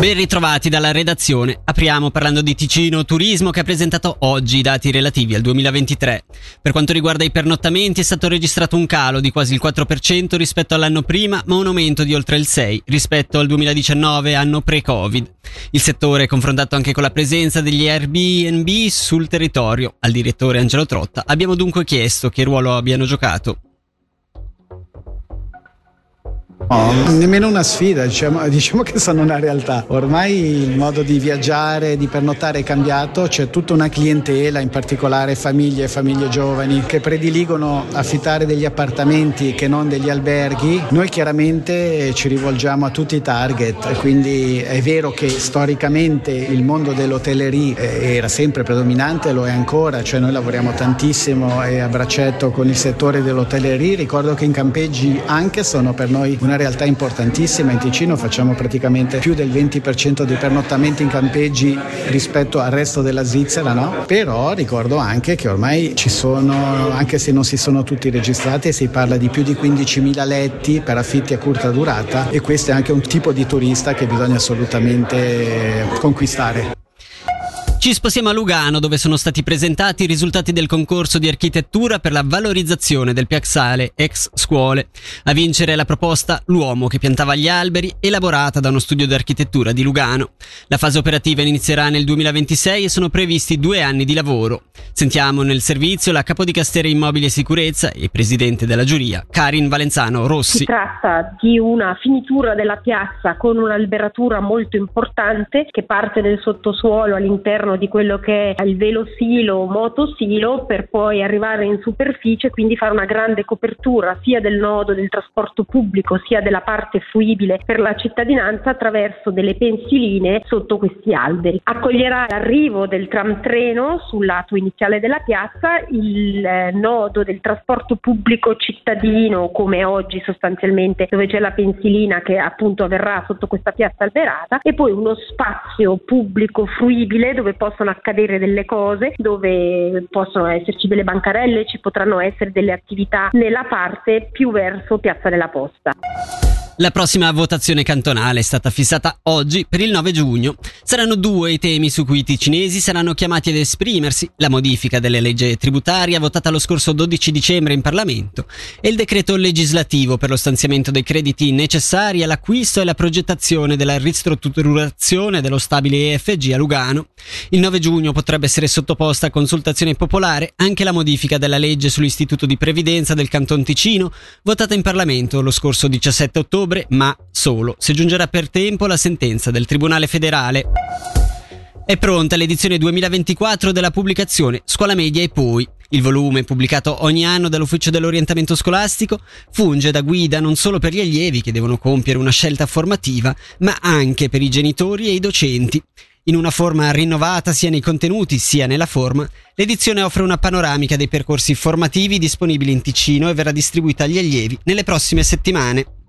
Ben ritrovati dalla redazione. Apriamo parlando di Ticino Turismo che ha presentato oggi i dati relativi al 2023. Per quanto riguarda i pernottamenti è stato registrato un calo di quasi il 4% rispetto all'anno prima, ma un aumento di oltre il 6% rispetto al 2019, anno pre-Covid. Il settore è confrontato anche con la presenza degli Airbnb sul territorio. Al direttore Angelo Trotta abbiamo dunque chiesto che ruolo abbiano giocato. No, nemmeno una sfida, diciamo, diciamo, che sono una realtà. Ormai il modo di viaggiare, di pernottare è cambiato, c'è tutta una clientela, in particolare famiglie e famiglie giovani, che prediligono affittare degli appartamenti che non degli alberghi. Noi chiaramente ci rivolgiamo a tutti i target, quindi è vero che storicamente il mondo dell'hotellerie eh, era sempre predominante, lo è ancora, cioè noi lavoriamo tantissimo e a braccetto con il settore dell'hotellerie. Ricordo che in campeggi anche sono per noi una realtà importantissima. In Ticino facciamo praticamente più del 20% dei pernottamenti in campeggi rispetto al resto della Svizzera, no? Però ricordo anche che ormai ci sono, anche se non si sono tutti registrati, si parla di più di 15.000 letti per affitti a corta durata e questo è anche un tipo di turista che bisogna assolutamente conquistare. Ci spostiamo a Lugano dove sono stati presentati i risultati del concorso di architettura per la valorizzazione del piazzale ex scuole. A vincere la proposta L'uomo che piantava gli alberi, elaborata da uno studio di architettura di Lugano. La fase operativa inizierà nel 2026 e sono previsti due anni di lavoro. Sentiamo nel servizio la capodicastere immobili e sicurezza e presidente della giuria, Karin Valenzano Rossi. Si tratta di una finitura della piazza con un'alberatura molto importante che parte del sottosuolo all'interno all'interno di quello che è il velosilo o motosilo per poi arrivare in superficie, quindi fare una grande copertura sia del nodo del trasporto pubblico sia della parte fruibile per la cittadinanza attraverso delle pensiline sotto questi alberi. Accoglierà l'arrivo del tram treno sul lato iniziale della piazza, il eh, nodo del trasporto pubblico cittadino come oggi sostanzialmente dove c'è la pensilina che appunto avverrà sotto questa piazza alberata e poi uno spazio pubblico fruibile dove possono accadere delle cose, dove possono esserci delle bancarelle, ci potranno essere delle attività nella parte più verso Piazza della Posta. La prossima votazione cantonale è stata fissata oggi per il 9 giugno. Saranno due i temi su cui i ticinesi saranno chiamati ad esprimersi, la modifica delle leggi tributaria votata lo scorso 12 dicembre in Parlamento e il decreto legislativo per lo stanziamento dei crediti necessari all'acquisto e alla progettazione della ristrutturazione dello stabile EFG a Lugano. Il 9 giugno potrebbe essere sottoposta a consultazione popolare anche la modifica della legge sull'istituto di previdenza del Canton Ticino, votata in Parlamento lo scorso 17 ottobre ottobre, ma solo se giungerà per tempo la sentenza del Tribunale federale. È pronta l'edizione 2024 della pubblicazione Scuola Media e poi. Il volume, pubblicato ogni anno dall'Ufficio dell'Orientamento Scolastico, funge da guida non solo per gli allievi che devono compiere una scelta formativa, ma anche per i genitori e i docenti. In una forma rinnovata sia nei contenuti sia nella forma, l'edizione offre una panoramica dei percorsi formativi disponibili in Ticino e verrà distribuita agli allievi nelle prossime settimane.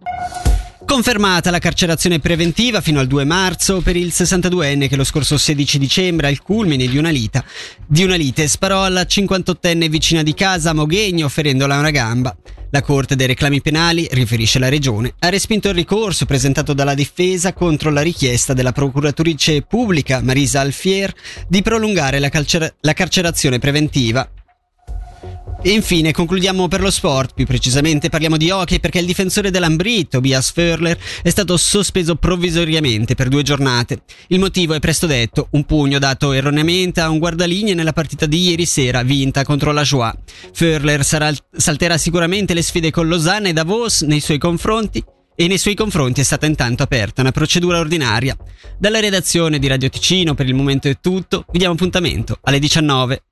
Confermata la carcerazione preventiva fino al 2 marzo per il 62enne che lo scorso 16 dicembre al culmine di una, lita, di una lite sparò alla 58enne vicina di casa a Moghegno ferendola una gamba. La Corte dei reclami penali, riferisce la Regione, ha respinto il ricorso presentato dalla difesa contro la richiesta della procuratrice pubblica Marisa Alfier di prolungare la, calcer- la carcerazione preventiva. E infine concludiamo per lo sport, più precisamente parliamo di hockey perché il difensore dell'Ambri, Tobias Förler, è stato sospeso provvisoriamente per due giornate. Il motivo è presto detto, un pugno dato erroneamente a un guardalinee nella partita di ieri sera vinta contro la Joie. Förler sarà, salterà sicuramente le sfide con Lausanne e Davos nei suoi confronti e nei suoi confronti è stata intanto aperta una procedura ordinaria. Dalla redazione di Radio Ticino per il momento è tutto, vi diamo appuntamento alle 19.